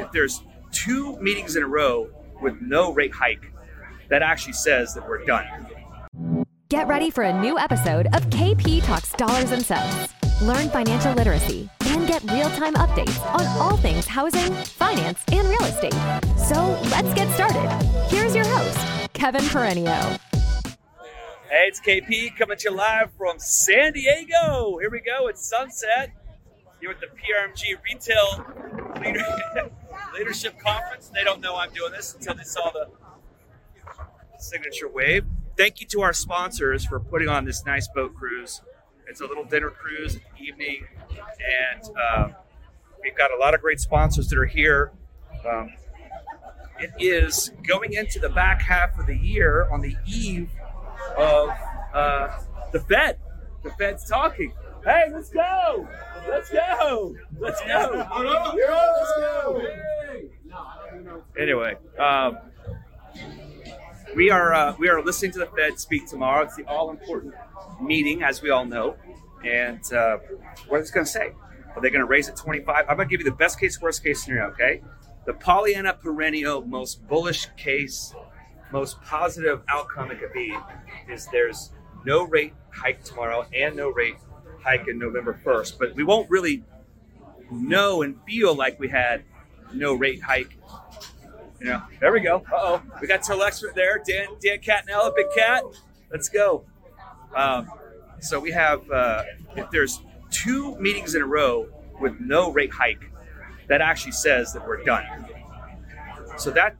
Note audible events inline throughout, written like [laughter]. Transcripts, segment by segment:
if there's two meetings in a row with no rate hike, that actually says that we're done. Get ready for a new episode of KP Talks Dollars and Sense. Learn financial literacy and get real time updates on all things housing, finance, and real estate. So let's get started. Here's your host, Kevin Peranio. Hey, it's KP coming to you live from San Diego. Here we go. It's sunset. Here at the PRMG Retail Leader- [laughs] Leadership Conference. They don't know I'm doing this until they saw the signature wave. Thank you to our sponsors for putting on this nice boat cruise. It's a little dinner cruise evening, and um, we've got a lot of great sponsors that are here. Um, it is going into the back half of the year on the eve of uh, the Fed. The Fed's talking. Hey, let's go! Let's go! Let's go! Let's go! Anyway, um, we are uh, we are listening to the Fed speak tomorrow. It's the all important meeting, as we all know. And uh, they going to say? Are they going to raise it 25? I'm going to give you the best case, worst case scenario. Okay, the Pollyanna perennial, most bullish case, most positive outcome it could be is there's no rate hike tomorrow and no rate hike in November 1st. But we won't really know and feel like we had no rate hike know, there we go. Uh oh, we got Telexpert there. Dan Dan Catnell, big cat. Let's go. Um, so we have uh, if there's two meetings in a row with no rate hike, that actually says that we're done. So that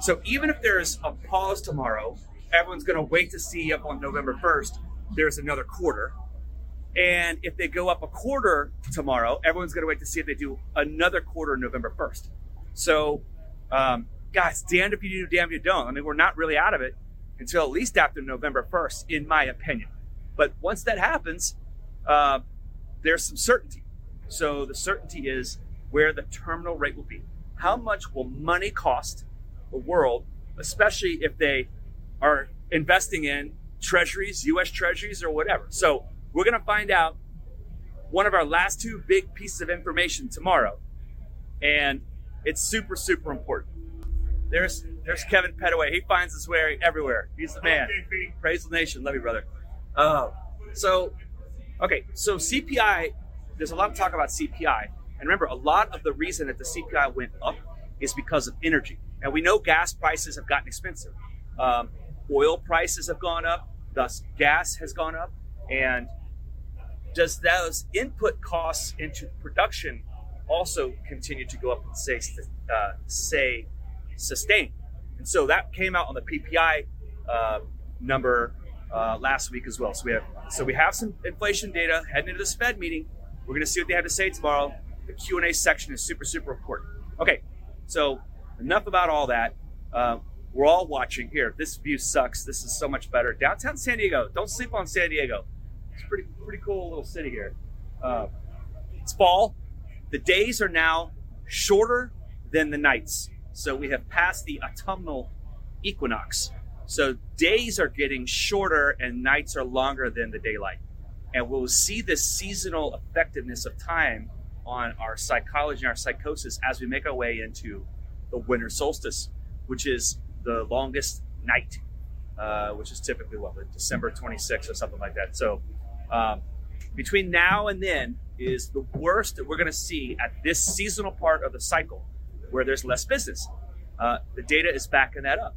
so even if there's a pause tomorrow, everyone's going to wait to see up on November 1st. There's another quarter. And if they go up a quarter tomorrow, everyone's going to wait to see if they do another quarter November 1st. So um, guys, damned if you do, damned if you don't. I mean, we're not really out of it until at least after November 1st, in my opinion. But once that happens, uh, there's some certainty. So the certainty is where the terminal rate will be. How much will money cost the world, especially if they are investing in treasuries, US treasuries, or whatever? So we're going to find out one of our last two big pieces of information tomorrow. And it's super, super important. There's there's Kevin Petaway. He finds his way everywhere. He's the man. Praise the nation. Love you, brother. Uh, so, okay, so CPI, there's a lot of talk about CPI. And remember, a lot of the reason that the CPI went up is because of energy. And we know gas prices have gotten expensive. Um, oil prices have gone up, thus gas has gone up. And does those input costs into production also continue to go up and say, uh, say sustain. And so that came out on the PPI uh, number uh, last week as well. So we have so we have some inflation data heading into this Fed meeting. We're going to see what they have to say tomorrow. The Q and A section is super super important. Okay, so enough about all that. Uh, we're all watching here. This view sucks. This is so much better. Downtown San Diego. Don't sleep on San Diego. It's pretty pretty cool little city here. Uh, it's fall. The days are now shorter than the nights. So we have passed the autumnal equinox. So days are getting shorter and nights are longer than the daylight. And we'll see this seasonal effectiveness of time on our psychology and our psychosis as we make our way into the winter solstice, which is the longest night, uh, which is typically what, December 26th or something like that. So um, between now and then is the worst that we're going to see at this seasonal part of the cycle where there's less business. Uh, the data is backing that up.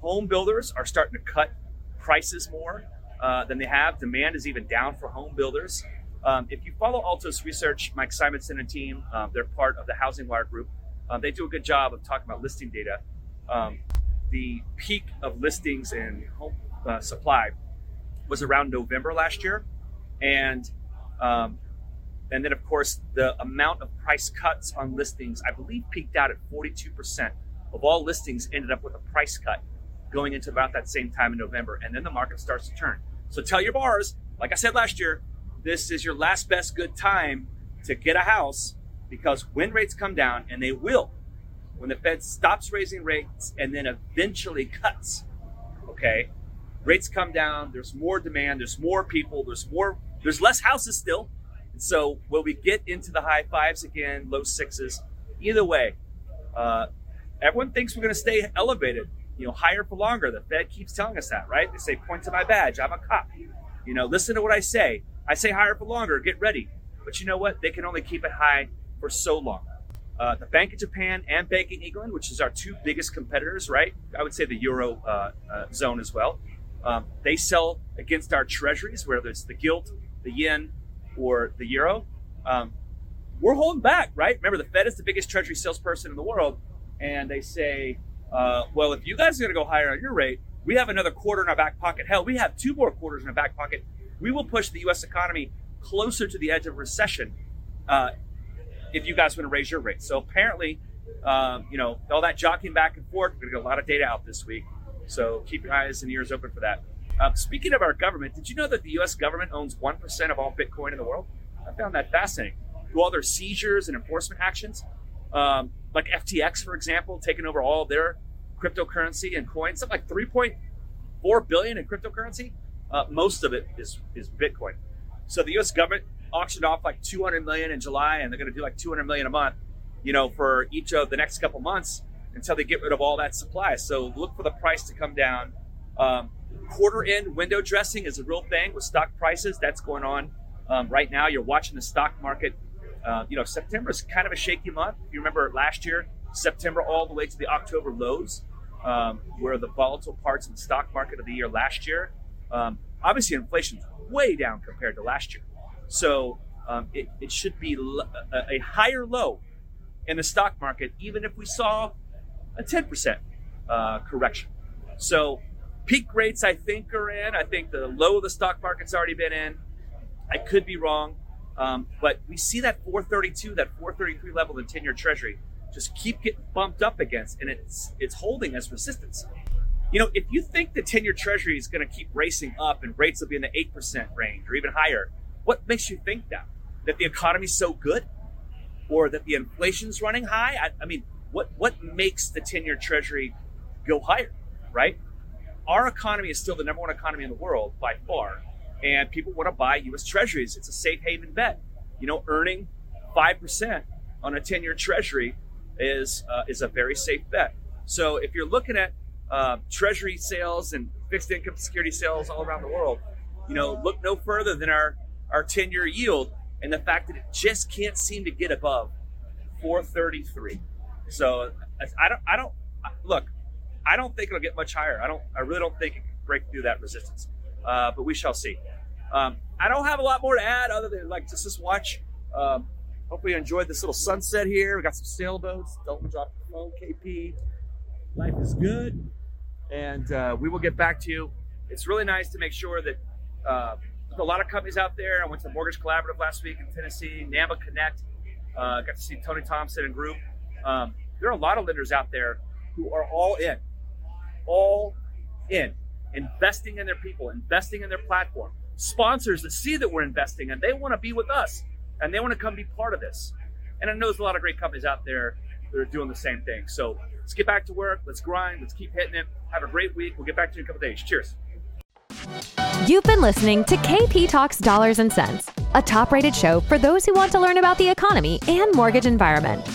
Home builders are starting to cut prices more uh, than they have. Demand is even down for home builders. Um, if you follow Altos Research, Mike Simonsen and team, um, they're part of the HousingWire Group. Um, they do a good job of talking about listing data. Um, the peak of listings and home uh, supply was around November last year, and um, and then, of course, the amount of price cuts on listings, I believe, peaked out at 42% of all listings ended up with a price cut going into about that same time in November. And then the market starts to turn. So tell your bars, like I said last year, this is your last best good time to get a house because when rates come down, and they will, when the Fed stops raising rates and then eventually cuts, okay, rates come down, there's more demand, there's more people, there's more, there's less houses still so will we get into the high fives again, low sixes? Either way, Uh, everyone thinks we're going to stay elevated, you know, higher for longer. The Fed keeps telling us that, right? They say, point to my badge, I'm a cop. You know, listen to what I say. I say higher for longer, get ready. But you know what? They can only keep it high for so long. Uh, the Bank of Japan and Bank of England, which is our two biggest competitors, right? I would say the Euro uh, uh, zone as well. Um, they sell against our treasuries, whether it's the gilt, the yen, or the euro. Um, we're holding back, right? Remember, the Fed is the biggest treasury salesperson in the world, and they say, uh, well, if you guys are going to go higher on your rate, we have another quarter in our back pocket. Hell, we have two more quarters in our back pocket. We will push the U.S. economy closer to the edge of recession uh, if you guys want to raise your rates. So apparently, um, you know, all that jockeying back and forth, we're going to get a lot of data out this week. So keep your eyes and ears open for that. Uh, speaking of our government, did you know that the U.S. government owns 1% of all Bitcoin in the world? I found that fascinating. Through all their seizures and enforcement actions, um, like FTX, for example, taking over all their cryptocurrency and coins, something like 3.4 billion in cryptocurrency. Uh, most of it is, is Bitcoin. So the U.S. government auctioned off like 200 million in July, and they're going to do like 200 million a month, you know, for each of the next couple months until they get rid of all that supply. So look for the price to come down. Um, quarter end window dressing is a real thing with stock prices. That's going on um, right now. You're watching the stock market. Uh, you know, September is kind of a shaky month. If you remember last year, September all the way to the October lows um, were the volatile parts of the stock market of the year last year. Um, obviously, inflation's way down compared to last year. So um, it, it, should be a, a, higher low in the stock market, even if we saw a 10% uh, correction. So peak rates, I think, are in. I think the low of the stock market's already been in. I could be wrong, um, but we see that 432, that 433 level in 10-year Treasury just keep getting bumped up against, and it's it's holding as resistance. You know, if you think the 10-year Treasury is going to keep racing up and rates will be in the 8% range or even higher, what makes you think that? That the economy's so good? Or that the inflation's running high? I, I mean, what, what makes the 10 year treasury go higher, right? Our economy is still the number one economy in the world by far, and people want to buy US treasuries. It's a safe haven bet. You know, earning 5% on a 10 year treasury is, uh, is a very safe bet. So if you're looking at uh, treasury sales and fixed income security sales all around the world, you know, look no further than our our 10 year yield and the fact that it just can't seem to get above 433. So I don't, I don't, look, I don't think it'll get much higher. I don't, I really don't think it can break through that resistance, uh, but we shall see. Um, I don't have a lot more to add other than like just this watch. Um, hopefully you enjoyed this little sunset here. We got some sailboats. Don't drop the phone, KP. Life is good. And uh, we will get back to you. It's really nice to make sure that uh, a lot of companies out there. I went to the Mortgage Collaborative last week in Tennessee, NAMA Connect. Uh, got to see Tony Thompson and group. Um, there are a lot of lenders out there who are all in, all in, investing in their people, investing in their platform. Sponsors that see that we're investing and they want to be with us and they want to come be part of this. And I know there's a lot of great companies out there that are doing the same thing. So let's get back to work. Let's grind. Let's keep hitting it. Have a great week. We'll get back to you in a couple days. Cheers. You've been listening to KP Talks Dollars and Sense, a top rated show for those who want to learn about the economy and mortgage environment.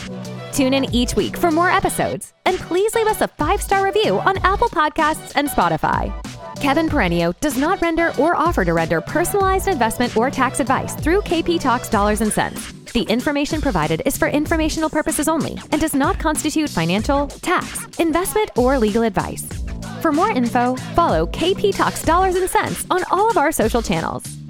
Tune in each week for more episodes, and please leave us a five star review on Apple Podcasts and Spotify. Kevin Peranio does not render or offer to render personalized investment or tax advice through KP Talks Dollars and Sense. The information provided is for informational purposes only and does not constitute financial, tax, investment, or legal advice. For more info, follow KP Talks Dollars and Sense on all of our social channels.